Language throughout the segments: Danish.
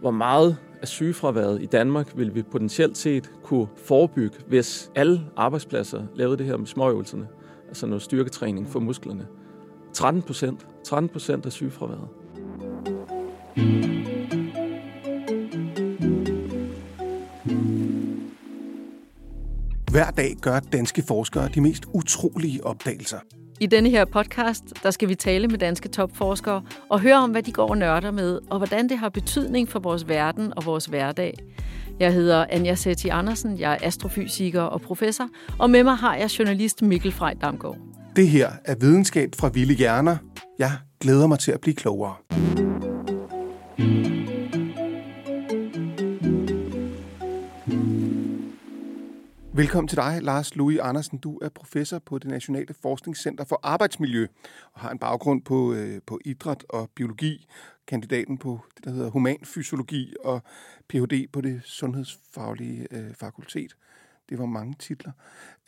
Hvor meget af sygefraværet i Danmark vil vi potentielt set kunne forebygge, hvis alle arbejdspladser lavede det her med småøvelserne, altså noget styrketræning for musklerne. 13 procent. 13 procent af sygefraværet. Hver dag gør danske forskere de mest utrolige opdagelser. I denne her podcast, der skal vi tale med danske topforskere og høre om, hvad de går og nørder med, og hvordan det har betydning for vores verden og vores hverdag. Jeg hedder Anja Setti Andersen, jeg er astrofysiker og professor, og med mig har jeg journalist Mikkel Frej Damgaard. Det her er videnskab fra Ville Hjerner. Jeg glæder mig til at blive klogere. Velkommen til dig, Lars Louis Andersen. Du er professor på det Nationale Forskningscenter for Arbejdsmiljø og har en baggrund på, øh, på idræt og biologi, kandidaten på det, der hedder humanfysiologi og Ph.D. på det sundhedsfaglige øh, fakultet. Det var mange titler.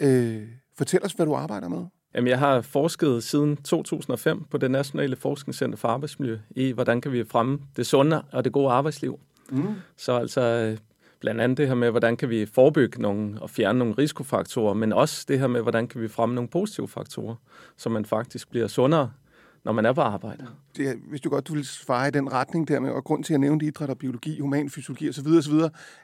Øh, fortæl os, hvad du arbejder med. Jamen, jeg har forsket siden 2005 på det Nationale Forskningscenter for Arbejdsmiljø i, hvordan kan vi fremme det sunde og det gode arbejdsliv. Mm. Så altså blandt andet det her med, hvordan kan vi forebygge nogle og fjerne nogle risikofaktorer, men også det her med, hvordan kan vi fremme nogle positive faktorer, så man faktisk bliver sundere, når man er på arbejde. Det, hvis du godt du vil svare i den retning der med, og grund til at nævne idræt og biologi, human fysiologi osv., osv.,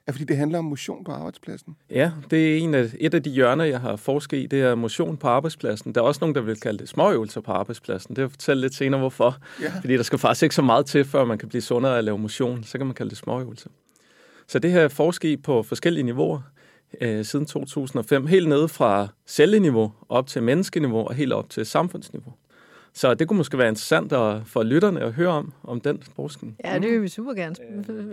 er fordi det handler om motion på arbejdspladsen. Ja, det er en af, et af de hjørner, jeg har forsket i, det er motion på arbejdspladsen. Der er også nogen, der vil kalde det småøvelser på arbejdspladsen. Det vil jeg fortælle lidt senere, hvorfor. Ja. Fordi der skal faktisk ikke så meget til, før man kan blive sundere at lave motion. Så kan man kalde det småøvelser. Så det her er forsket på forskellige niveauer øh, siden 2005, helt nede fra celleniveau op til menneskeniveau og helt op til samfundsniveau. Så det kunne måske være interessant at, for lytterne at høre om, om den forskning. Ja, det vil vi super gerne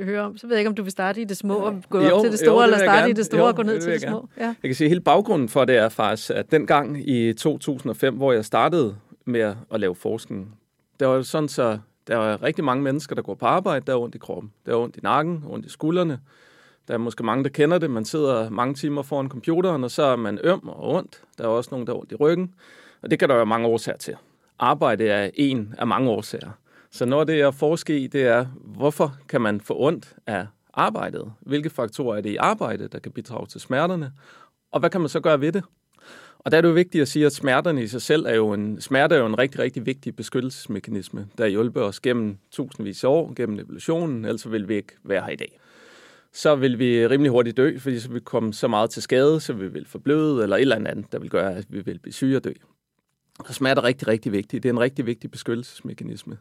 høre om. Så ved jeg ikke, om du vil starte i det små og gå jo, op til det store, jo, det eller starte i det store jo, og gå ned det til det små. Ja. Jeg kan sige, at hele baggrunden for det er faktisk, at den gang i 2005, hvor jeg startede med at lave forskning, der var sådan så der er rigtig mange mennesker, der går på arbejde, der er ondt i kroppen. Der er ondt i nakken, ondt i skuldrene. Der er måske mange, der kender det. Man sidder mange timer foran computeren, og så er man øm og ondt. Der er også nogen, der er ondt i ryggen. Og det kan der være mange årsager til. Arbejde er en af mange årsager. Så når det, jeg forsker i, det er, hvorfor kan man få ondt af arbejdet? Hvilke faktorer er det i arbejdet, der kan bidrage til smerterne? Og hvad kan man så gøre ved det? Og der er det jo vigtigt at sige, at smerterne i sig selv er jo en, smerte er jo en rigtig, rigtig vigtig beskyttelsesmekanisme, der hjælper os gennem tusindvis af år, gennem evolutionen, ellers vil vi ikke være her i dag. Så vil vi rimelig hurtigt dø, fordi så vil vi komme så meget til skade, så vi vil forbløde, eller et eller andet, der vil gøre, at vi vil blive syge og dø. Så smerte er rigtig, rigtig vigtigt. Det er en rigtig vigtig beskyttelsesmekanisme.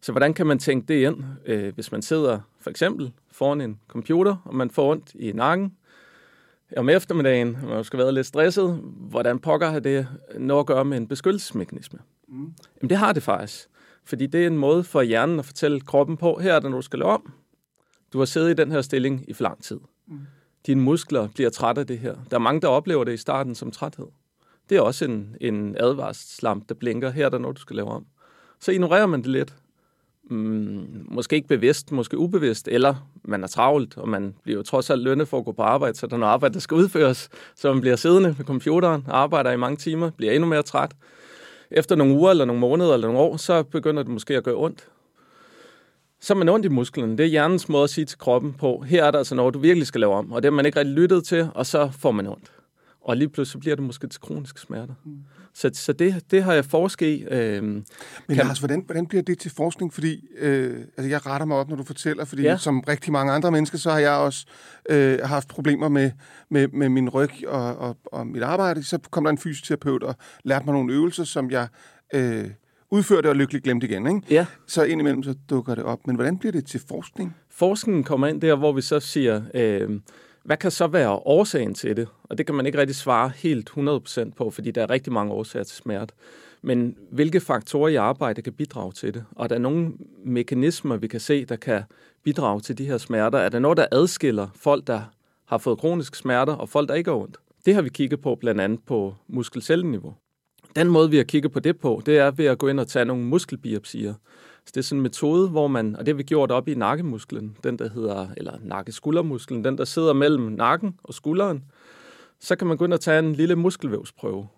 Så hvordan kan man tænke det ind, øh, hvis man sidder for eksempel foran en computer, og man får ondt i nakken, om eftermiddagen, man skal være lidt stresset, hvordan pokker har det noget at gøre med en beskyttelsesmekanisme? Mm. Jamen det har det faktisk. Fordi det er en måde for hjernen at fortælle kroppen på, her er der noget, du skal lave om. Du har siddet i den her stilling i for lang tid. Mm. Dine muskler bliver trætte af det her. Der er mange, der oplever det i starten som træthed. Det er også en, en advarslamp, der blinker. Her er der noget, du skal lave om. Så ignorerer man det lidt, mm, måske ikke bevidst, måske ubevidst, eller man er travlt, og man bliver jo trods alt lønnet for at gå på arbejde, så der er noget arbejde, der skal udføres, så man bliver siddende ved computeren, arbejder i mange timer, bliver endnu mere træt. Efter nogle uger, eller nogle måneder, eller nogle år, så begynder det måske at gøre ondt. Så er man ondt i musklerne. Det er hjernens måde at sige til kroppen på, her er der altså noget, du virkelig skal lave om, og det har man ikke rigtig lyttet til, og så får man ondt. Og lige pludselig bliver det måske til kroniske smerter. Mm. Så, så det, det har jeg forsket i. Øh, Men kan... Lars, hvordan, hvordan bliver det til forskning? Fordi øh, altså jeg retter mig op, når du fortæller, fordi ja. som rigtig mange andre mennesker, så har jeg også øh, haft problemer med, med, med min ryg og, og, og mit arbejde. Så kom der en fysioterapeut og lærte mig nogle øvelser, som jeg... Øh, udførte og lykkeligt glemt igen. Ikke? Ja. Så indimellem så dukker det op. Men hvordan bliver det til forskning? Forskningen kommer ind der, hvor vi så siger, øh, hvad kan så være årsagen til det? Og det kan man ikke rigtig svare helt 100% på, fordi der er rigtig mange årsager til smerte. Men hvilke faktorer i arbejde kan bidrage til det? Og er der nogle mekanismer, vi kan se, der kan bidrage til de her smerter? Er der noget, der adskiller folk, der har fået kroniske smerter, og folk, der ikke har ondt? Det har vi kigget på blandt andet på muskelcelleniveau. Den måde, vi har kigget på det på, det er ved at gå ind og tage nogle muskelbiopsier. Så det er sådan en metode, hvor man, og det har vi gjort op i nakkemusklen, den der hedder, eller nakkeskuldermusklen, den der sidder mellem nakken og skulderen. Så kan man gå ind og tage en lille muskelvævsprøve.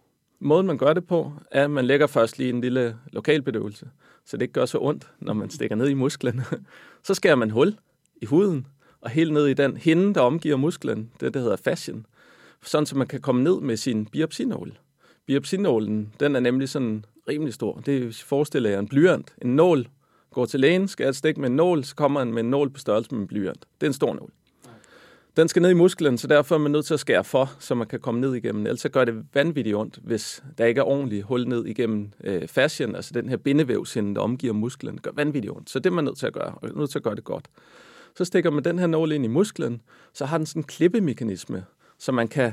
Måden, man gør det på, er, at man lægger først lige en lille lokalbedøvelse, så det ikke gør så ondt, når man stikker ned i musklen. så skærer man hul i huden, og helt ned i den hinde, der omgiver musklen, det der hedder fascien, sådan så man kan komme ned med sin biopsinål. Biopsinålen, den er nemlig sådan rimelig stor. Det forestiller jeg en blyant. En nål går til lægen, skal jeg stikke med en nål, så kommer han med en nål på størrelse med en blyant. Det er en stor nål. Den skal ned i musklen, så derfor er man nødt til at skære for, så man kan komme ned igennem. Ellers så gør det vanvittigt ondt, hvis der ikke er ordentligt hul ned igennem øh, fascien, altså den her bindevævsinde, der omgiver musklen. Det gør vanvittigt ondt. Så det er man nødt til at gøre, og nødt til at gøre det godt. Så stikker man den her nål ind i musklen, så har den sådan en klippemekanisme, så man kan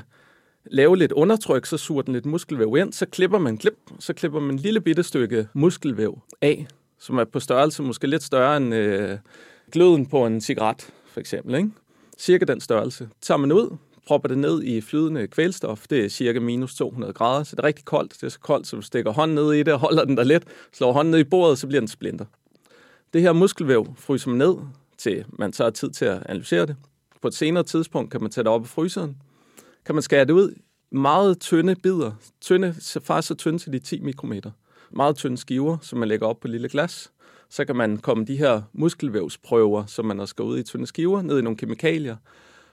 lave lidt undertryk, så suger den lidt muskelvæv ind, så klipper man klip, så klipper man en lille bitte stykke muskelvæv af, som er på størrelse måske lidt større end øh, gløden på en cigaret, for eksempel. Ikke? Cirka den størrelse. Tager man ud, propper det ned i flydende kvælstof. Det er cirka minus 200 grader, så det er rigtig koldt. Det er så koldt, så du stikker hånden ned i det og holder den der lidt. slår hånden ned i bordet, så bliver den splinter. Det her muskelvæv fryser man ned, til man så har tid til at analysere det. På et senere tidspunkt kan man tage det op i fryseren. Kan man skære det ud meget tynde bidder. Tynde, faktisk så tynde til de 10 mikrometer. Meget tynde skiver, som man lægger op på lille glas. Så kan man komme de her muskelvævsprøver, som man har skåret ud i tynde skiver, ned i nogle kemikalier.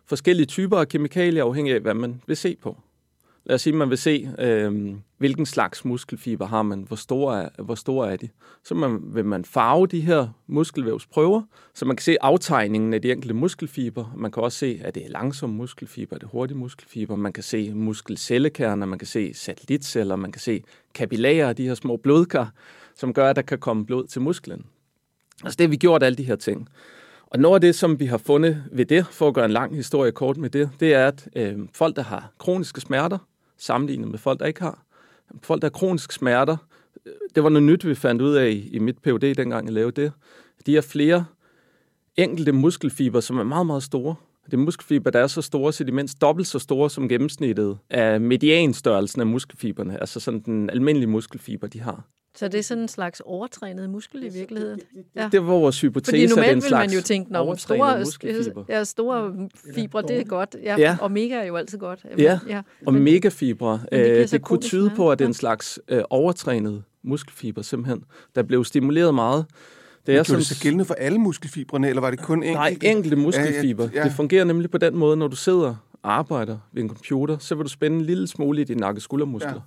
Forskellige typer af kemikalier, afhængig af, hvad man vil se på. Lad os sige, at man vil se, øh, hvilken slags muskelfiber har man, hvor store er, hvor store er de. Så man, vil man farve de her muskelvævsprøver, så man kan se aftegningen af de enkelte muskelfiber. Man kan også se, at det er langsomme muskelfiber, er det hurtige muskelfiber. Man kan se muskelcellekerner, man kan se satellitceller, man kan se kapillærer, de her små blodkar, som gør, at der kan komme blod til musklen. Altså det har vi gjort alle de her ting. Og noget af det, som vi har fundet ved det, for at gøre en lang historie kort med det, det er, at øh, folk, der har kroniske smerter, sammenlignet med folk, der ikke har. Folk, der har kronisk smerter, det var noget nyt, vi fandt ud af i, i mit PhD, dengang jeg lavede det. De har flere enkelte muskelfiber, som er meget, meget store. Det er muskelfiber, der er så store, så de er mindst dobbelt så store som gennemsnittet af medianstørrelsen af muskelfiberne, altså sådan den almindelige muskelfiber, de har. Så det er sådan en slags overtrænet muskel i virkeligheden? Ja. Det var vores hypotese. Fordi normalt vil man jo tænke, når store, ja, store fibre, det er godt. Ja, ja. Omega er jo altid godt. Ja, ja. og megafibre, øh, det kunne tyde på, at det er en slags øh, overtrænet muskelfiber simpelthen, der blev stimuleret meget. Det er det så gældende for alle muskelfibrene, eller var det kun enkelte? Nej, enkelte muskelfiber. Ja, ja, ja. Det fungerer nemlig på den måde, når du sidder og arbejder ved en computer, så vil du spænde en lille smule i dine nakkeskuldermuskler. Ja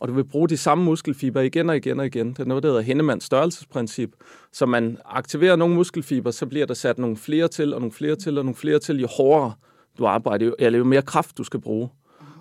og du vil bruge de samme muskelfiber igen og igen og igen. Det er noget, der hedder Hennemanns størrelsesprincip. Så man aktiverer nogle muskelfiber, så bliver der sat nogle flere til, og nogle flere til, og nogle flere til, jo hårdere du arbejder, eller jo mere kraft du skal bruge.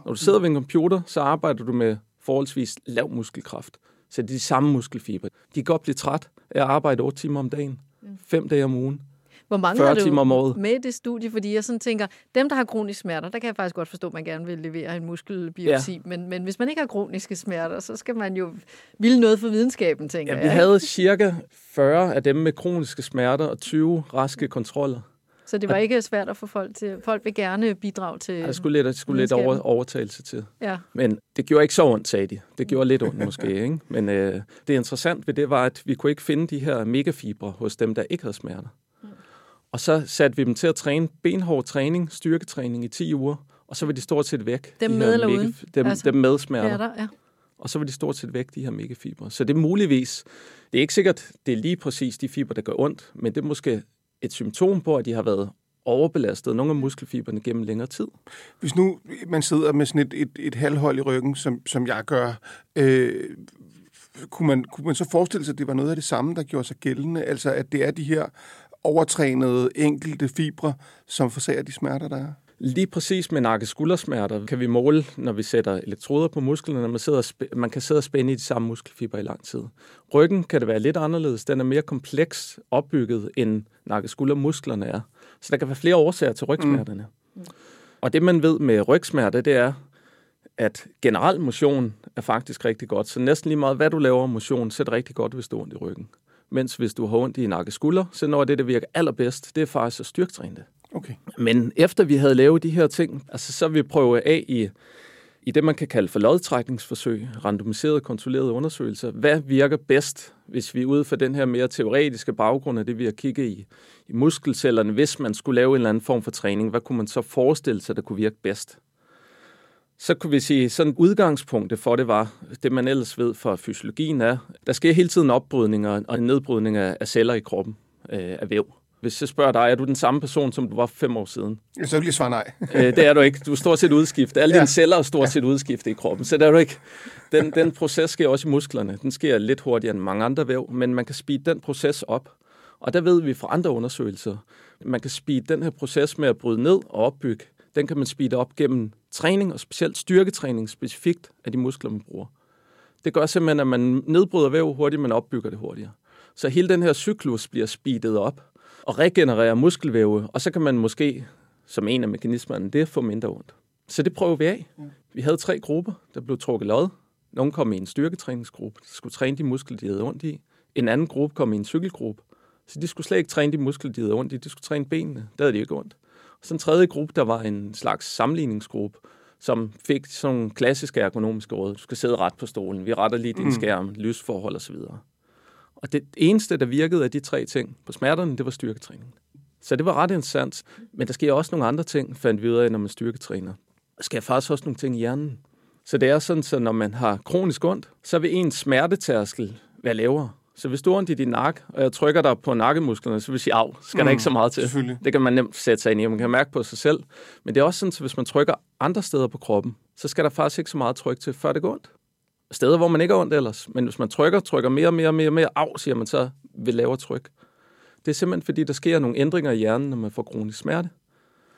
Når du sidder ved en computer, så arbejder du med forholdsvis lav muskelkraft. Så det er de samme muskelfiber. De kan godt blive træt af at arbejde 8 timer om dagen, 5 dage om ugen. Hvor mange har du om året. med i det studie? Fordi jeg sådan tænker, dem, der har kroniske smerter, der kan jeg faktisk godt forstå, at man gerne vil levere en muskelbiopsi. Ja. Men, men hvis man ikke har kroniske smerter, så skal man jo ville noget for videnskaben, tænker ja, jeg. Vi havde cirka 40 af dem med kroniske smerter og 20 raske kontroller. Så det var ikke svært at få folk til. Folk vil gerne bidrage til Der skulle lidt, skulle lidt over, overtagelse til. Ja. Men det gjorde ikke så ondt, sagde de. Det gjorde lidt ondt måske. Ikke? Men øh, det interessant ved det var, at vi kunne ikke finde de her megafibre hos dem, der ikke havde smerter. Og så satte vi dem til at træne benhård træning, styrketræning i 10 uger, og så var de stort set væk. Dem de med eller uden? Dem, altså, dem med smerter. Der, ja. Og så var de stort set væk, de her megafibre. Så det er muligvis, det er ikke sikkert, det er lige præcis de fibre, der gør ondt, men det er måske et symptom på, at de har været overbelastet nogle af muskelfiberne gennem længere tid. Hvis nu man sidder med sådan et, et, et halvhold i ryggen, som, som jeg gør, øh, kunne, man, kunne man så forestille sig, at det var noget af det samme, der gjorde sig gældende? Altså at det er de her overtrænede enkelte fibre, som forsager de smerter, der er? Lige præcis med nakke-skuldersmerter kan vi måle, når vi sætter elektroder på musklerne, når man, sidder man kan sidde og spænde i de samme muskelfibre i lang tid. Ryggen kan det være lidt anderledes. Den er mere kompleks opbygget, end nakke-skuldermusklerne er. Så der kan være flere årsager til rygsmerterne. Mm. Og det, man ved med rygsmerter, det er, at generel motion er faktisk rigtig godt. Så næsten lige meget, hvad du laver motion, så er det rigtig godt, hvis du er ondt i ryggen. Mens hvis du har ondt i nakke skulder, så når det, der virker allerbedst, det er faktisk at styrketræne det. Okay. Men efter vi havde lavet de her ting, altså så vi prøve af i, i det, man kan kalde for lodtrækningsforsøg, randomiserede, kontrollerede undersøgelser. Hvad virker bedst, hvis vi ud fra den her mere teoretiske baggrund af det, vi har kigget i, i muskelcellerne, hvis man skulle lave en eller anden form for træning, hvad kunne man så forestille sig, der kunne virke bedst? Så kunne vi sige, sådan udgangspunktet for det var, det man ellers ved fra fysiologien er, der sker hele tiden opbrydninger og nedbrydning af celler i kroppen, øh, af væv. Hvis jeg spørger dig, er du den samme person, som du var for fem år siden? Så vil jeg svare nej. øh, det er du ikke. Du er stort set udskiftet. Alle ja. dine celler er stort set udskiftet i kroppen, så det er du ikke. Den, den proces sker også i musklerne. Den sker lidt hurtigere end mange andre væv, men man kan speede den proces op. Og der ved vi fra andre undersøgelser, man kan speede den her proces med at bryde ned og opbygge. Den kan man speede op gennem træning, og specielt styrketræning specifikt af de muskler, man bruger. Det gør simpelthen, at man nedbryder væv hurtigt, men opbygger det hurtigere. Så hele den her cyklus bliver speedet op og regenererer muskelvæve, og så kan man måske, som en af mekanismerne, det få mindre ondt. Så det prøver vi af. Vi havde tre grupper, der blev trukket lod. Nogle kom i en styrketræningsgruppe, der skulle træne de muskler, de havde ondt i. En anden gruppe kom i en cykelgruppe, så de skulle slet ikke træne de muskler, de havde ondt i. De skulle træne benene, der havde de ikke ondt. Og så en tredje gruppe, der var en slags sammenligningsgruppe, som fik sådan nogle klassiske ergonomiske råd. Du skal sidde ret på stolen, vi retter lige din mm. skærm, lysforhold osv. Og det eneste, der virkede af de tre ting på smerterne, det var styrketræning. Så det var ret interessant. Men der sker også nogle andre ting, fandt vi ud af, når man styrketræner. Der sker faktisk også nogle ting i hjernen. Så det er sådan, så når man har kronisk ondt, så vil ens smertetærskel være lavere. Så hvis du har ondt i din nakke, og jeg trykker dig på nakkemusklerne, så vil jeg sige, af, skal mm, der ikke så meget til. Det kan man nemt sætte sig ind i, og man kan mærke på sig selv. Men det er også sådan, at hvis man trykker andre steder på kroppen, så skal der faktisk ikke så meget tryk til, før det går ondt. Steder, hvor man ikke har ondt ellers. Men hvis man trykker, trykker mere, mere, mere, mere, af, siger man så, vil lavere tryk. Det er simpelthen, fordi der sker nogle ændringer i hjernen, når man får kronisk smerte.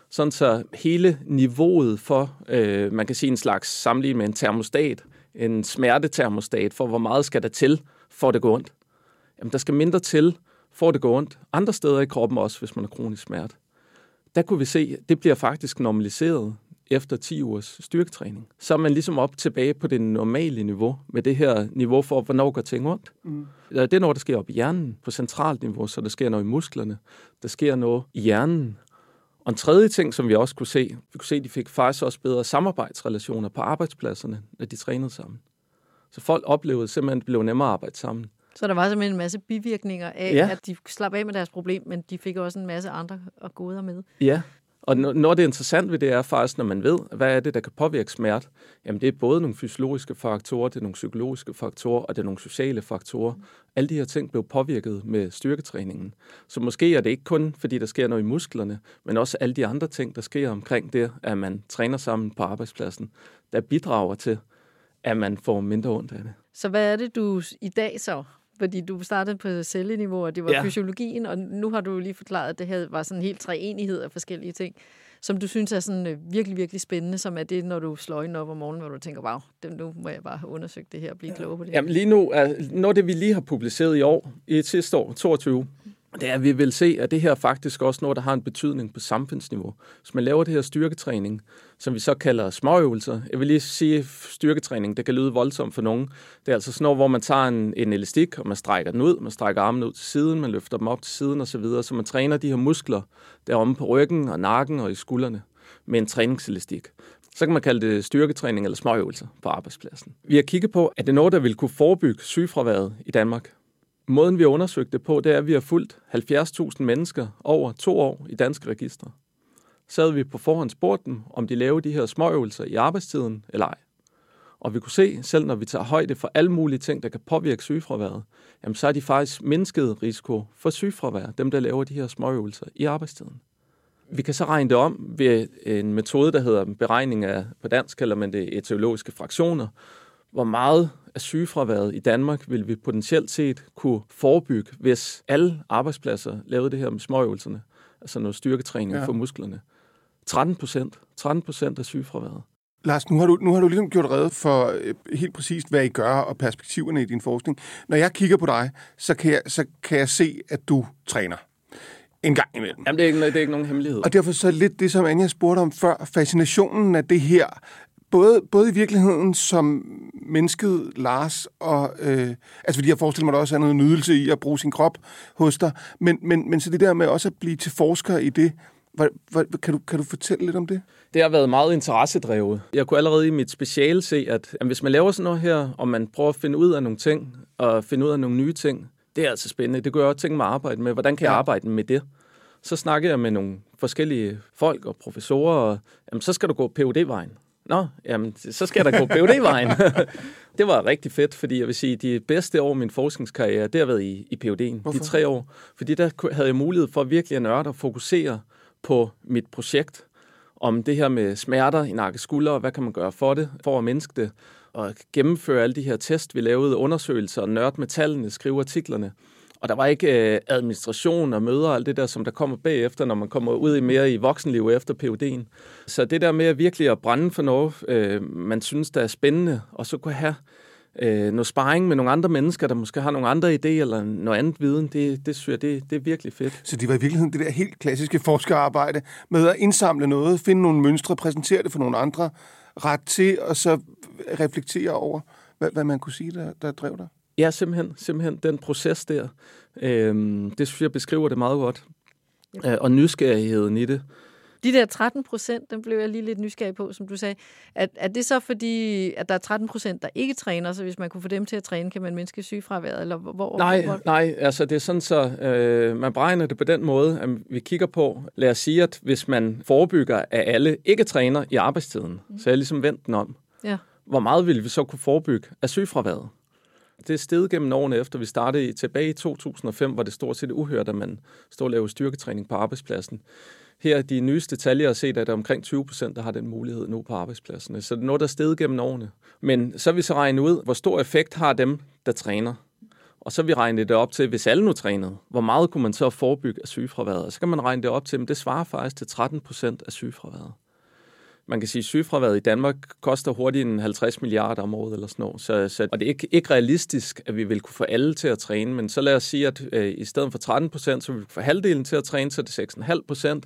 Sådan så hele niveauet for, øh, man kan sige en slags sammenligning med en termostat, en smertetermostat for, hvor meget skal der til, for at det går ondt jamen der skal mindre til, for det går ondt. Andre steder i kroppen også, hvis man har kronisk smerte. Der kunne vi se, at det bliver faktisk normaliseret efter 10 ugers styrketræning. Så er man ligesom op tilbage på det normale niveau, med det her niveau for, hvornår går ting ondt. Mm. Det er noget, der sker op i hjernen på centralt niveau, så der sker noget i musklerne. Der sker noget i hjernen. Og en tredje ting, som vi også kunne se, vi kunne se, at de fik faktisk også bedre samarbejdsrelationer på arbejdspladserne, når de trænede sammen. Så folk oplevede simpelthen, at det blev nemmere at arbejde sammen. Så der var simpelthen en masse bivirkninger af, ja. at de slap af med deres problem, men de fik også en masse andre og goder med. Ja, og når det er interessant ved det er faktisk, når man ved, hvad er det, der kan påvirke smerte, jamen det er både nogle fysiologiske faktorer, det er nogle psykologiske faktorer, og det er nogle sociale faktorer. Alle de her ting blev påvirket med styrketræningen. Så måske er det ikke kun, fordi der sker noget i musklerne, men også alle de andre ting, der sker omkring det, at man træner sammen på arbejdspladsen, der bidrager til, at man får mindre ondt af det. Så hvad er det, du i dag så fordi du startede på celleniveau, og det var ja. fysiologien, og nu har du lige forklaret, at det her var sådan en helt treenighed af forskellige ting, som du synes er sådan øh, virkelig, virkelig spændende, som er det, når du slår øjnene op om morgenen, hvor du tænker, wow, det, nu må jeg bare have undersøgt det her og blive ja. klogere på det her. Jamen lige nu, er, når det vi lige har publiceret i år, i sidste år, 22, det er, at vi vil se, at det her faktisk også noget, der har en betydning på samfundsniveau. Hvis man laver det her styrketræning, som vi så kalder småøvelser. Jeg vil lige sige, styrketræning, det kan lyde voldsomt for nogen. Det er altså sådan noget, hvor man tager en, en elastik, og man strækker den ud, man strækker armen ud til siden, man løfter dem op til siden osv., så, videre, så man træner de her muskler deromme på ryggen og nakken og i skuldrene med en træningselastik. Så kan man kalde det styrketræning eller småøvelser på arbejdspladsen. Vi har kigget på, at det er noget, der vil kunne forebygge sygefraværet i Danmark. Måden, vi har undersøgt det på, det er, at vi har fulgt 70.000 mennesker over to år i danske registre. Så havde vi på forhånd spurgt dem, om de lavede de her småøvelser i arbejdstiden eller ej. Og vi kunne se, selv når vi tager højde for alle mulige ting, der kan påvirke sygefraværet, jamen så er de faktisk mindsket risiko for sygefravær, dem der laver de her småøvelser i arbejdstiden. Vi kan så regne det om ved en metode, der hedder beregning af, på dansk kalder man det etiologiske fraktioner, hvor meget af sygefraværet i Danmark vil vi potentielt set kunne forebygge, hvis alle arbejdspladser lavede det her med småøvelserne, altså noget styrketræning ja. for musklerne. 13 procent. 13 procent af sygefraværet. Lars, nu har, du, nu har du ligesom gjort rede for øh, helt præcist, hvad I gør og perspektiverne i din forskning. Når jeg kigger på dig, så kan jeg, så kan jeg se, at du træner en gang imellem. Jamen, det er ikke, det er ikke nogen hemmelighed. Og derfor så lidt det, som Anja spurgte om før, fascinationen af det her, både, både i virkeligheden som mennesket Lars, og, øh, altså fordi jeg forestiller mig, at der også er noget nydelse i at bruge sin krop hos dig, men, men, men så det der med også at blive til forsker i det, hvad, hvad, kan, du, kan du fortælle lidt om det? Det har været meget interessedrevet. Jeg kunne allerede i mit speciale se, at, at hvis man laver sådan noget her, og man prøver at finde ud af nogle ting, og finde ud af nogle nye ting, det er altså spændende. Det gør jeg også tænke mig at arbejde med. Hvordan kan jeg arbejde med det? Så snakker jeg med nogle forskellige folk og professorer, og jamen, så skal du gå phd vejen Nå, jamen, så skal jeg da gå PhD-vejen. det var rigtig fedt, fordi jeg vil sige, de bedste år af min forskningskarriere, det har været i, i PhD'en. De tre år. Fordi der havde jeg mulighed for virkelig at nørde og fokusere på mit projekt. Om det her med smerter i nakke skulder, hvad kan man gøre for det, for at mindske det. Og gennemføre alle de her test, vi lavede, undersøgelser, nørde med tallene, skrive artiklerne. Og der var ikke øh, administration og møder og alt det der, som der kommer bagefter, når man kommer ud i mere i voksenliv efter PUD'en. Så det der med at virkelig at brænde for noget, øh, man synes, der er spændende, og så kunne have øh, noget sparring med nogle andre mennesker, der måske har nogle andre idéer eller noget andet viden, det, det synes jeg, det, det er virkelig fedt. Så det var i virkeligheden det der helt klassiske forskerarbejde med at indsamle noget, finde nogle mønstre, præsentere det for nogle andre, ret til, og så reflektere over, hvad, hvad man kunne sige, der, der drev dig? Ja, simpelthen, simpelthen den proces der. Øhm, det synes jeg beskriver det meget godt. Ja. Øh, og nysgerrigheden i det. De der 13 procent, den blev jeg lige lidt nysgerrig på, som du sagde. Er, er det så fordi, at der er 13 procent, der ikke træner, så hvis man kunne få dem til at træne, kan man mindske sygefraværet? Eller hvor, nej, hvor? nej, altså det er sådan så, øh, man beregner det på den måde, at vi kigger på, lad os sige, at hvis man forebygger, at alle ikke træner i arbejdstiden, mm. så er jeg ligesom vendt den om. Ja. Hvor meget ville vi så kunne forebygge af sygefraværet? Det er steget gennem årene efter vi startede tilbage i 2005, hvor det stort set uhørt, at man står og laver styrketræning på arbejdspladsen. Her er de nyeste tal, jeg har set, at der er omkring 20 procent, der har den mulighed nu på arbejdspladserne. Så det er noget, der er steget gennem årene. Men så vil vi så regne ud, hvor stor effekt har dem, der træner. Og så vil vi regne det op til, hvis alle nu trænede, hvor meget kunne man så forebygge af sygefraværet? Og så kan man regne det op til, at det svarer faktisk til 13 procent af sygefraværet man kan sige, at sygefraværet i Danmark koster hurtigt en 50 milliarder om året eller sådan noget. Så, så, og det er ikke, ikke realistisk, at vi vil kunne få alle til at træne, men så lad os sige, at øh, i stedet for 13 procent, så vil vi få halvdelen til at træne, så det er 6,5 procent.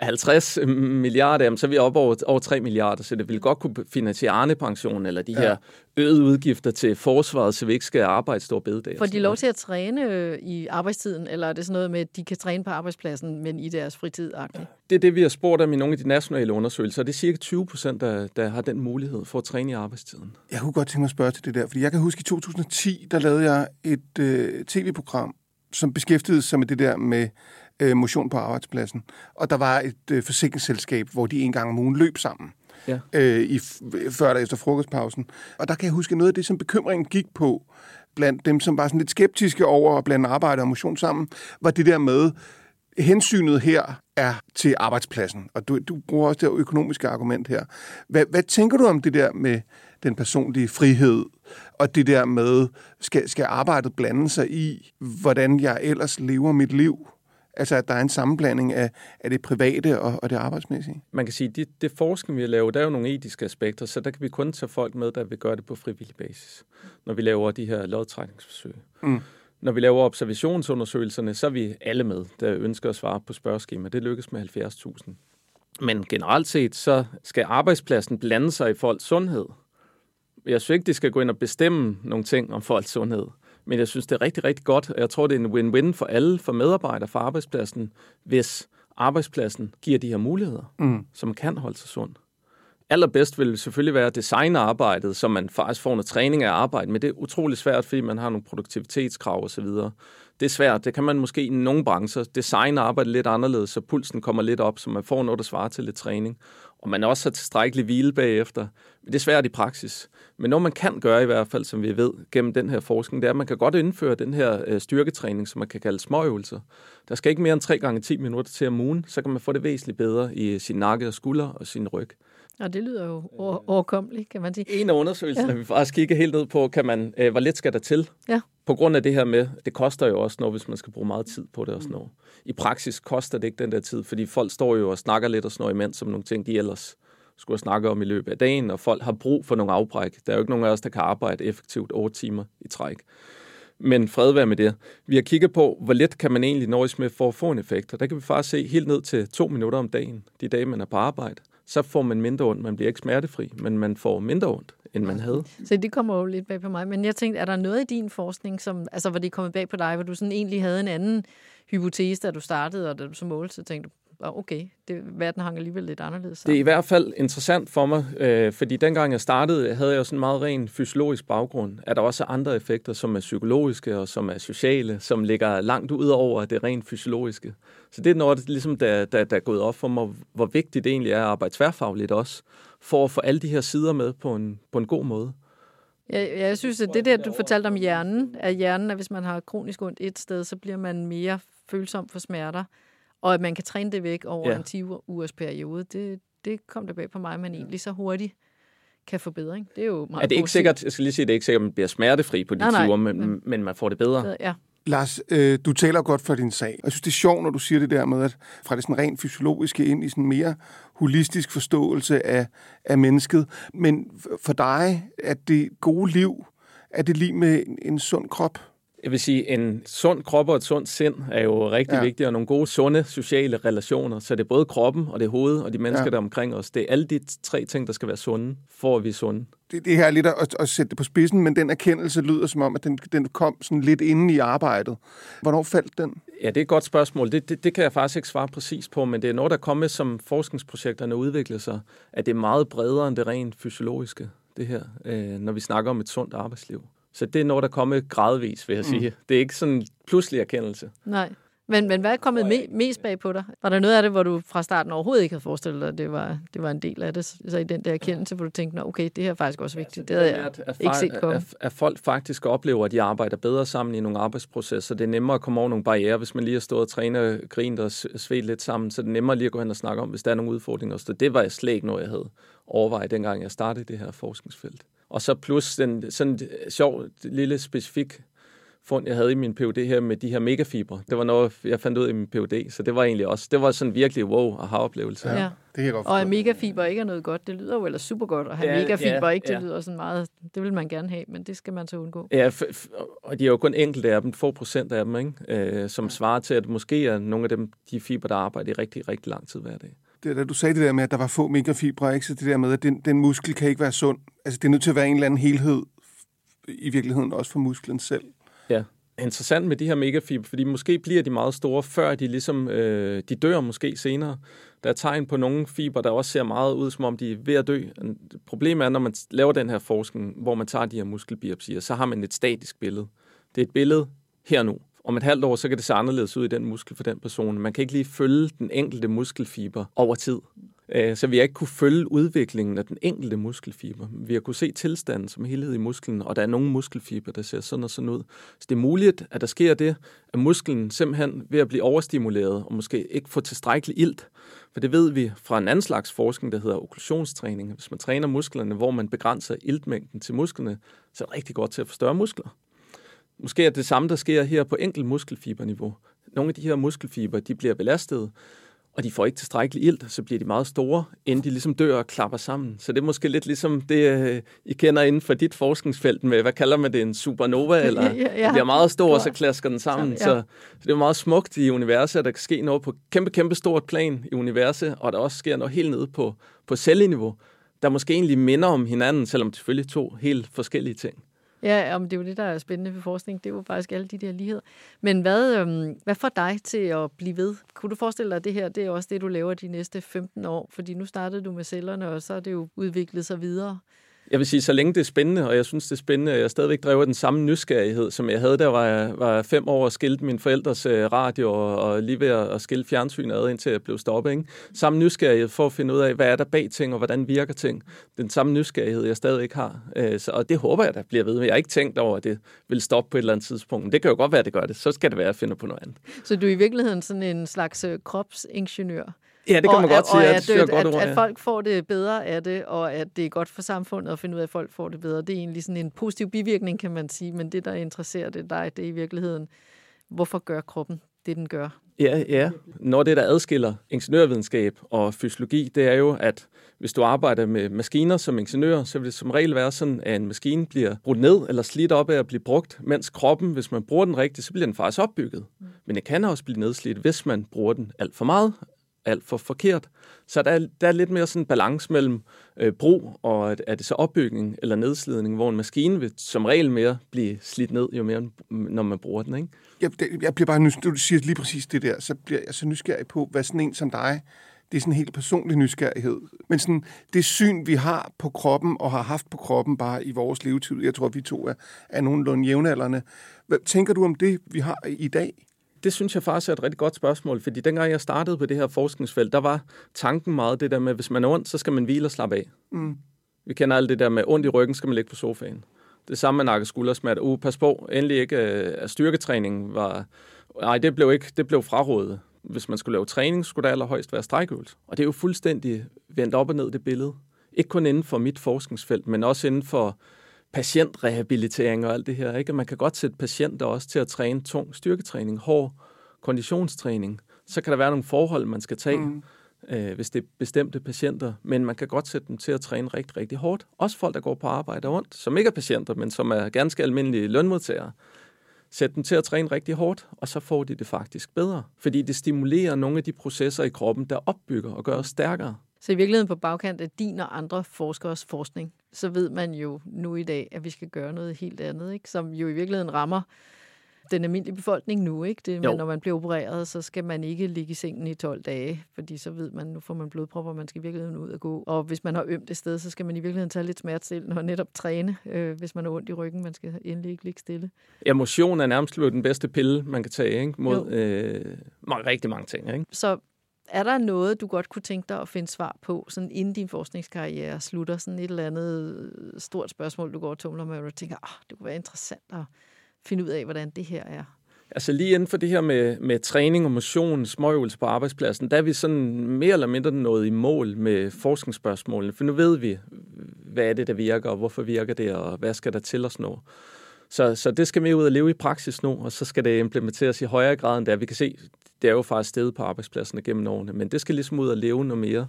50 milliarder, jamen, så er vi oppe over, over 3 milliarder, så det vil godt kunne finansiere Arne-pension eller de ja. her øgede udgifter til forsvaret, så vi ikke skal arbejde stor bededag. Får de lov til at træne øh, i arbejdstiden, eller er det sådan noget med, at de kan træne på arbejdspladsen, men i deres fritid? -agtigt? Det er det, vi har spurgt om i nogle af de nationale undersøgelser. Det er cirka 20 procent, der, der har den mulighed for at træne i arbejdstiden. Jeg kunne godt tænke mig at spørge til det der, fordi jeg kan huske i 2010, der lavede jeg et øh, tv-program, som beskæftigede sig med det der med øh, motion på arbejdspladsen. Og der var et øh, forsikringsselskab, hvor de en gang om ugen løb sammen. Ja. Øh, i, før eller efter frokostpausen. Og der kan jeg huske noget af det, som bekymringen gik på, blandt dem, som var sådan lidt skeptiske over at blande arbejde og motion sammen, var det der med, hensynet her er til arbejdspladsen, og du, du bruger også det økonomiske argument her. Hvad, hvad tænker du om det der med den personlige frihed, og det der med, skal, skal arbejdet blande sig i, hvordan jeg ellers lever mit liv? Altså, at der er en sammenblanding af, af det private og, og det arbejdsmæssige. Man kan sige, at det, det forskning, vi laver, der er jo nogle etiske aspekter, så der kan vi kun tage folk med, der vil gøre det på frivillig basis, når vi laver de her lodtrækningsforsøg. Mm. Når vi laver observationsundersøgelserne, så er vi alle med, der ønsker at svare på spørgeskema. Det lykkes med 70.000. Men generelt set, så skal arbejdspladsen blande sig i folks sundhed. Jeg synes ikke, de skal gå ind og bestemme nogle ting om folks sundhed. Men jeg synes, det er rigtig, rigtig godt, og jeg tror, det er en win-win for alle, for medarbejdere, for arbejdspladsen, hvis arbejdspladsen giver de her muligheder, mm. som kan holde sig sund. Allerbedst vil selvfølgelig være designarbejdet, så man faktisk får noget træning af arbejde, men det er utrolig svært, fordi man har nogle produktivitetskrav osv. Det er svært. Det kan man måske i nogle brancher designe arbejde lidt anderledes, så pulsen kommer lidt op, så man får noget, der svarer til lidt træning og man også har tilstrækkelig hvile bagefter. Men det er svært i praksis. Men noget, man kan gøre i hvert fald, som vi ved gennem den her forskning, det er, at man kan godt indføre den her øh, styrketræning, som man kan kalde småøvelser. Der skal ikke mere end 3 gange 10 minutter til om ugen, så kan man få det væsentligt bedre i sin nakke og skulder og sin ryg. Og det lyder jo overkommeligt, kan man sige. En af undersøgelserne, ja. vi faktisk kigger helt ned på, kan man, øh, hvor let skal der til? Ja. På grund af det her med, det koster jo også noget, hvis man skal bruge meget tid på det og sådan noget. I praksis koster det ikke den der tid, fordi folk står jo og snakker lidt og sådan noget imens, som nogle ting, de ellers skulle snakke om i løbet af dagen, og folk har brug for nogle afbræk. Der er jo ikke nogen af os, der kan arbejde effektivt over timer i træk. Men fred være med det. Vi har kigget på, hvor let kan man egentlig nøjes med for at få en effekt. Og der kan vi faktisk se helt ned til to minutter om dagen, de dage, man er på arbejde så får man mindre ondt. Man bliver ikke smertefri, men man får mindre ondt, end man havde. Så det kommer jo lidt bag på mig. Men jeg tænkte, er der noget i din forskning, som, altså, hvor det er kommet bag på dig, hvor du sådan egentlig havde en anden hypotese, da du startede, og da du så målte, så tænkte du, okay, det, verden hang alligevel lidt anderledes sammen. Det er i hvert fald interessant for mig, øh, fordi dengang jeg startede, havde jeg jo sådan en meget ren fysiologisk baggrund. Er der også andre effekter, som er psykologiske og som er sociale, som ligger langt ud over det rent fysiologiske. Så det er noget, ligesom, der, der, der er gået op for mig, hvor vigtigt det egentlig er at arbejde tværfagligt også, for at få alle de her sider med på en, på en god måde. Jeg, jeg synes, at det der, du fortalte om hjernen, at hjernen, at hvis man har kronisk ondt et sted, så bliver man mere følsom for smerter, og at man kan træne det væk over ja. en 10 ugers periode, det, det kom tilbage på mig, men egentlig så hurtigt kan få bedring. Det er jo meget Er det ikke sikkert, jeg skal lige sige, det er ikke sikkert, at man bliver smertefri på de nej, 10 uger, men, men, men man får det bedre. Ja. Lars, øh, du taler godt for din sag. Jeg synes, det er sjovt, når du siger det der med, at fra det sådan rent fysiologiske ind i sådan mere holistisk forståelse af, af mennesket. Men for dig, at det gode liv, er det lige med en, en sund krop? Jeg vil sige, en sund krop og et sundt sind er jo rigtig ja. vigtigt, og nogle gode, sunde sociale relationer. Så det er både kroppen, og det er hovedet, og de mennesker, ja. der er omkring os. Det er alle de tre ting, der skal være sunde, for at vi er sunde. Det, det her er lidt at, at sætte det på spidsen, men den erkendelse lyder som om, at den, den kom sådan lidt inde i arbejdet. Hvornår faldt den? Ja, det er et godt spørgsmål. Det, det, det kan jeg faktisk ikke svare præcis på, men det er noget, der kommer som forskningsprojekterne udvikler sig, at det er meget bredere end det rent fysiologiske, det her, øh, når vi snakker om et sundt arbejdsliv. Så det er noget, der kommer gradvis, vil jeg sige. Mm. Det er ikke sådan en pludselig erkendelse. Nej. Men, men hvad er kommet me- mest bag på dig? Var der noget af det, hvor du fra starten overhovedet ikke havde forestillet dig, at det var, det var en del af det? Så i den der erkendelse, hvor du tænkte, okay, det her er faktisk også vigtigt. det havde jeg at, at, ikke set komme. At, at folk faktisk oplever, at de arbejder bedre sammen i nogle arbejdsprocesser. Det er nemmere at komme over nogle barriere, hvis man lige har stået og trænet, grint og svedt lidt sammen. Så det er nemmere lige at gå hen og snakke om, hvis der er nogle udfordringer. Så det var slet ikke noget, jeg havde overvejet, dengang jeg startede det her forskningsfelt. Og så plus den sådan sjov lille specifik fund, jeg havde i min PhD her med de her megafibre. Det var noget, jeg fandt ud i min PhD, så det var egentlig også, det var sådan virkelig wow og oplevelse Ja, ja. Det kan godt og at megafiber ikke er noget godt, det lyder jo ellers super godt. At have ja, megafiber ja, ikke, det ja. lyder sådan meget, det vil man gerne have, men det skal man så undgå. Ja, og de er jo kun enkelte af dem, få procent af dem, ikke? Øh, som ja. svarer til, at måske er nogle af dem, de fiber, der arbejder i rigtig, rigtig lang tid hver dag det der, du sagde det der med, at der var få megafibre, ikke? så det der med, at den, den muskel kan ikke være sund. Altså, det er nødt til at være en eller anden helhed, i virkeligheden også for musklen selv. Ja, interessant med de her megafibre, fordi måske bliver de meget store, før de ligesom, øh, de dør måske senere. Der er tegn på nogle fiber, der også ser meget ud, som om de er ved at dø. Problemet er, når man laver den her forskning, hvor man tager de her muskelbiopsier, så har man et statisk billede. Det er et billede her nu om et halvt år, så kan det se anderledes ud i den muskel for den person. Man kan ikke lige følge den enkelte muskelfiber over tid. Øh, så vi har ikke kunne følge udviklingen af den enkelte muskelfiber. Vi har kunne se tilstanden som helhed i musklen, og der er nogle muskelfiber, der ser sådan og sådan ud. Så det er muligt, at der sker det, at musklen simpelthen ved at blive overstimuleret, og måske ikke få tilstrækkelig ilt, for det ved vi fra en anden slags forskning, der hedder okklusionstræning. Hvis man træner musklerne, hvor man begrænser iltmængden til musklerne, så er det rigtig godt til at få større muskler. Måske er det samme, der sker her på enkelt muskelfiberniveau. Nogle af de her muskelfiber, de bliver belastet, og de får ikke tilstrækkelig ilt, så bliver de meget store, inden de ligesom dør og klapper sammen. Så det er måske lidt ligesom det, øh, I kender inden for dit forskningsfelt med, hvad kalder man det, en supernova, eller ja, ja. det bliver meget stor, og så klasker den sammen. Ja. Så, så det er meget smukt i universet, at der kan ske noget på kæmpe, kæmpe stort plan i universet, og der også sker noget helt nede på, på celleniveau, der måske egentlig minder om hinanden, selvom det selvfølgelig to helt forskellige ting. Ja, om det er jo det, der er spændende ved forskning. Det er jo faktisk alle de der ligheder. Men hvad, øhm, hvad får dig til at blive ved? Kunne du forestille dig, at det her det er også det, du laver de næste 15 år? Fordi nu startede du med cellerne, og så er det jo udviklet sig videre. Jeg vil sige, så længe det er spændende, og jeg synes, det er spændende, og jeg stadigvæk driver den samme nysgerrighed, som jeg havde, da var jeg var fem år og skilte min forældres øh, radio og, og lige ved at skille fjernsynet ad, indtil jeg blev stoppet. Ikke? Samme nysgerrighed for at finde ud af, hvad er der bag ting, og hvordan virker ting. Den samme nysgerrighed, jeg stadig ikke har. Øh, så, og det håber jeg, der bliver ved med. Jeg har ikke tænkt over, at det vil stoppe på et eller andet tidspunkt. Men det kan jo godt være, at det gør det. Så skal det være, at finde på noget andet. Så du er i virkeligheden sådan en slags øh, kropsingeniør? Ja, det kan man og, godt sige. Og at, at, godt at, ord, ja. at folk får det bedre af det, og at det er godt for samfundet at finde ud af, at folk får det bedre. Det er egentlig sådan en positiv bivirkning, kan man sige. Men det, der interesserer det dig, det er i virkeligheden, hvorfor gør kroppen det, den gør? Ja, ja. Når det, der adskiller ingeniørvidenskab og fysiologi, det er jo, at hvis du arbejder med maskiner som ingeniør, så vil det som regel være sådan, at en maskine bliver brudt ned eller slidt op af at blive brugt, mens kroppen, hvis man bruger den rigtigt, så bliver den faktisk opbygget. Mm. Men det kan også blive nedslidt, hvis man bruger den alt for meget alt for forkert. Så der er, der er lidt mere sådan en balance mellem øh, brug og er det så opbygning eller nedslidning, hvor en maskine vil som regel mere blive slidt ned, jo mere, når man bruger den. Ikke? Jeg, det, jeg bliver bare nysgerrig, du siger lige præcis det der, så bliver jeg så nysgerrig på, hvad sådan en som dig, det er sådan en helt personlig nysgerrighed. Men sådan, det syn, vi har på kroppen og har haft på kroppen bare i vores levetid, jeg tror, vi to er, er nogenlunde jævnaldrende. Hvad tænker du om det, vi har i dag? Det synes jeg faktisk er et rigtig godt spørgsmål, fordi dengang jeg startede på det her forskningsfelt, der var tanken meget det der med, at hvis man er ondt, så skal man hvile og slappe af. Mm. Vi kender alt det der med ondt i ryggen, skal man ligge på sofaen. Det samme med nakke skuldersmerte. Uh, pas på, endelig ikke, øh, at styrketræning var... Nej, det blev ikke, det blev frarådet. Hvis man skulle lave træning, skulle der allerhøjst være strækøvelse. Og det er jo fuldstændig vendt op og ned, det billede. Ikke kun inden for mit forskningsfelt, men også inden for patientrehabilitering og alt det her. Ikke? Man kan godt sætte patienter også til at træne tung styrketræning, hård konditionstræning. Så kan der være nogle forhold, man skal tage, mm. øh, hvis det er bestemte patienter. Men man kan godt sætte dem til at træne rigtig, rigtig hårdt. Også folk, der går på arbejde og ondt, som ikke er patienter, men som er ganske almindelige lønmodtagere. Sæt dem til at træne rigtig hårdt, og så får de det faktisk bedre. Fordi det stimulerer nogle af de processer i kroppen, der opbygger og gør os stærkere. Så i virkeligheden på bagkant af din og andre forskers forskning, så ved man jo nu i dag, at vi skal gøre noget helt andet, ikke? som jo i virkeligheden rammer den almindelige befolkning nu. Ikke? Det, men når man bliver opereret, så skal man ikke ligge i sengen i 12 dage, fordi så ved man, nu får man blodpropper, og man skal i virkeligheden ud og gå. Og hvis man har ømt et sted, så skal man i virkeligheden tage lidt smertestillende og netop træne, øh, hvis man har ondt i ryggen. Man skal endelig ikke ligge stille. Emotion er nærmest den bedste pille, man kan tage ikke? mod øh, rigtig mange ting. Ikke? Så er der noget, du godt kunne tænke dig at finde svar på, sådan inden din forskningskarriere slutter? Sådan et eller andet øh, stort spørgsmål, du går og tumler med, og du tænker, ah, det kunne være interessant at finde ud af, hvordan det her er? Altså lige inden for det her med, med træning og motion, småøvelser på arbejdspladsen, der er vi sådan mere eller mindre nået i mål med forskningsspørgsmålene, for nu ved vi, hvad er det, der virker, og hvorfor virker det, og hvad skal der til os nå. Så, så det skal vi ud og leve i praksis nu, og så skal det implementeres i højere grad end det Vi kan se, det er jo faktisk stedet på arbejdspladserne gennem årene, men det skal ligesom ud og leve noget mere.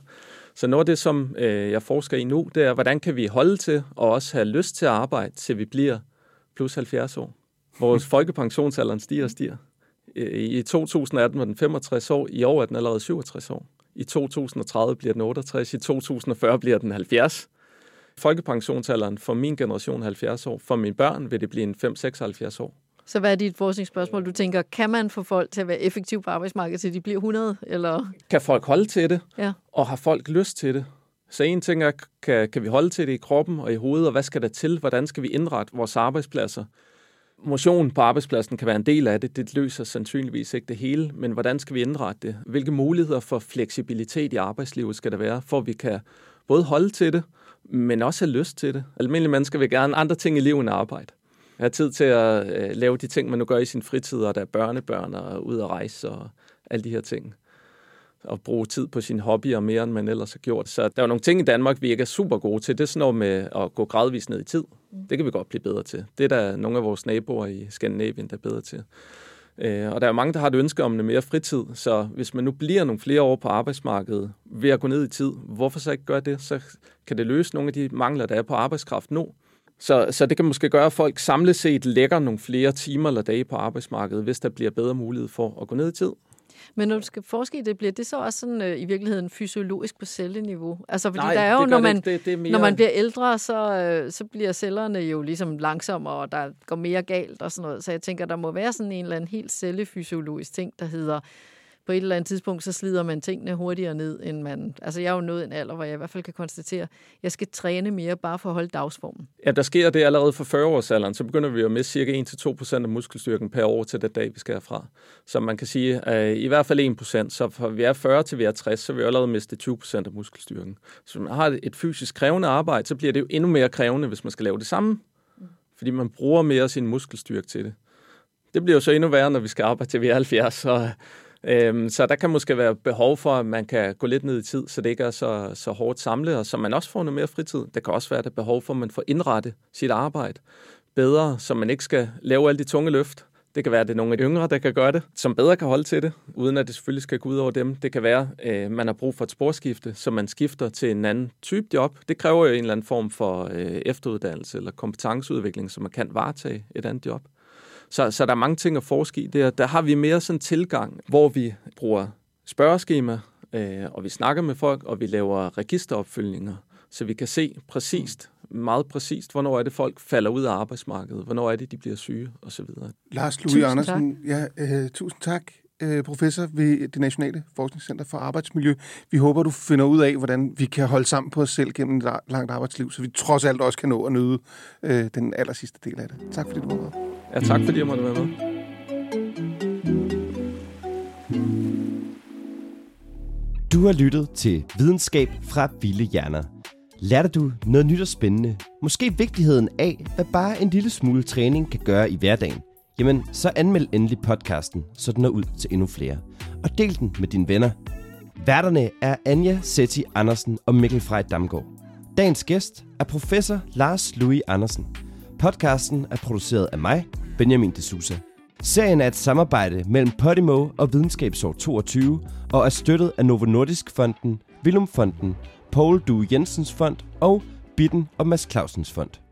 Så noget af det, som øh, jeg forsker i nu, det er, hvordan kan vi holde til og også have lyst til at arbejde, til vi bliver plus 70 år. Vores folkepensionsalderen stiger og stiger. I 2018 var den 65 år, i år er den allerede 67 år. I 2030 bliver den 68, i 2040 bliver den 70. Folkepensionsalderen for min generation er 70 år. For mine børn vil det blive en 5-76 år. Så hvad er dit forskningsspørgsmål? Du tænker, kan man få folk til at være effektive på arbejdsmarkedet, til de bliver 100? Eller? Kan folk holde til det? Ja. Og har folk lyst til det? Så en ting er, kan, kan vi holde til det i kroppen og i hovedet, og hvad skal der til? Hvordan skal vi indrette vores arbejdspladser? Motion på arbejdspladsen kan være en del af det. Det løser sandsynligvis ikke det hele, men hvordan skal vi indrette det? Hvilke muligheder for fleksibilitet i arbejdslivet skal der være, for at vi kan både holde til det, men også have lyst til det? Almindelige mennesker vil gerne andre ting i livet end arbejde. Have tid til at øh, lave de ting, man nu gør i sin fritid, og der er børnebørn og ud at rejse og alle de her ting at bruge tid på sine hobbyer mere, end man ellers har gjort. Så der er nogle ting i Danmark, vi ikke er super gode til. Det er sådan noget med at gå gradvist ned i tid. Mm. Det kan vi godt blive bedre til. Det er der nogle af vores naboer i Skandinavien, der er bedre til. Øh, og der er mange, der har et ønske om noget mere fritid, så hvis man nu bliver nogle flere år på arbejdsmarkedet ved at gå ned i tid, hvorfor så ikke gøre det? Så kan det løse nogle af de mangler, der er på arbejdskraft nu. Så, så det kan måske gøre, at folk samlet set lægger nogle flere timer eller dage på arbejdsmarkedet, hvis der bliver bedre mulighed for at gå ned i tid. Men når du skal forske i det, bliver det så også sådan, øh, i virkeligheden fysiologisk på celleniveau? Altså, fordi Nej, der er jo, når man, det, det er mere... når man bliver ældre, så, øh, så bliver cellerne jo ligesom langsommere, og der går mere galt og sådan noget. Så jeg tænker, der må være sådan en eller anden helt cellefysiologisk ting, der hedder på et eller andet tidspunkt, så slider man tingene hurtigere ned, end man... Altså, jeg er jo nået en alder, hvor jeg i hvert fald kan konstatere, at jeg skal træne mere bare for at holde dagsformen. Ja, der sker det allerede for 40-årsalderen, så begynder vi at miste cirka 1-2% af muskelstyrken per år til den dag, vi skal herfra. Så man kan sige, at i hvert fald 1%, så fra vi er 40 til vi er 60, så vil vi allerede miste 20% af muskelstyrken. Så hvis man har et fysisk krævende arbejde, så bliver det jo endnu mere krævende, hvis man skal lave det samme. Fordi man bruger mere sin muskelstyrke til det. Det bliver jo så endnu værre, når vi skal arbejde til vi er 70, så Øhm, så der kan måske være behov for, at man kan gå lidt ned i tid, så det ikke er så, så hårdt samlet, og så man også får noget mere fritid. Der kan også være, det behov for, at man får indrettet sit arbejde bedre, så man ikke skal lave alle de tunge løft. Det kan være, at det er nogle af de yngre, der kan gøre det, som bedre kan holde til det, uden at det selvfølgelig skal gå ud over dem. Det kan være, at man har brug for et sporskifte, så man skifter til en anden type job. Det kræver jo en eller anden form for øh, efteruddannelse eller kompetenceudvikling, så man kan varetage et andet job. Så, så der er mange ting at forske i der. Der har vi mere sådan en tilgang, hvor vi bruger spørgeskema, øh, og vi snakker med folk, og vi laver registeropfølgninger, så vi kan se præcist, meget præcist, hvornår er det, folk falder ud af arbejdsmarkedet, hvornår er det, de bliver syge, osv. Lars Louis Andersen, ja, øh, tusind tak øh, professor ved det Nationale Forskningscenter for Arbejdsmiljø. Vi håber, du finder ud af, hvordan vi kan holde sammen på os selv gennem et langt arbejdsliv, så vi trods alt også kan nå at nyde øh, den aller sidste del af det. Tak fordi du var med. Ja, tak fordi jeg måtte være med. Du har lyttet til Videnskab fra Vilde Hjerner. Lærte du noget nyt og spændende? Måske vigtigheden af, hvad bare en lille smule træning kan gøre i hverdagen – Jamen, så anmeld endelig podcasten, så den når ud til endnu flere. Og del den med dine venner. Værterne er Anja Setti Andersen og Mikkel Frej Damgaard. Dagens gæst er professor Lars Louis Andersen. Podcasten er produceret af mig, Benjamin de Sousa. Serien er et samarbejde mellem Podimo og Videnskabsår 22 og er støttet af Novo Nordisk Fonden, Willum Fonden, Paul Du Jensens Fond og Bitten og Mads Clausens Fond.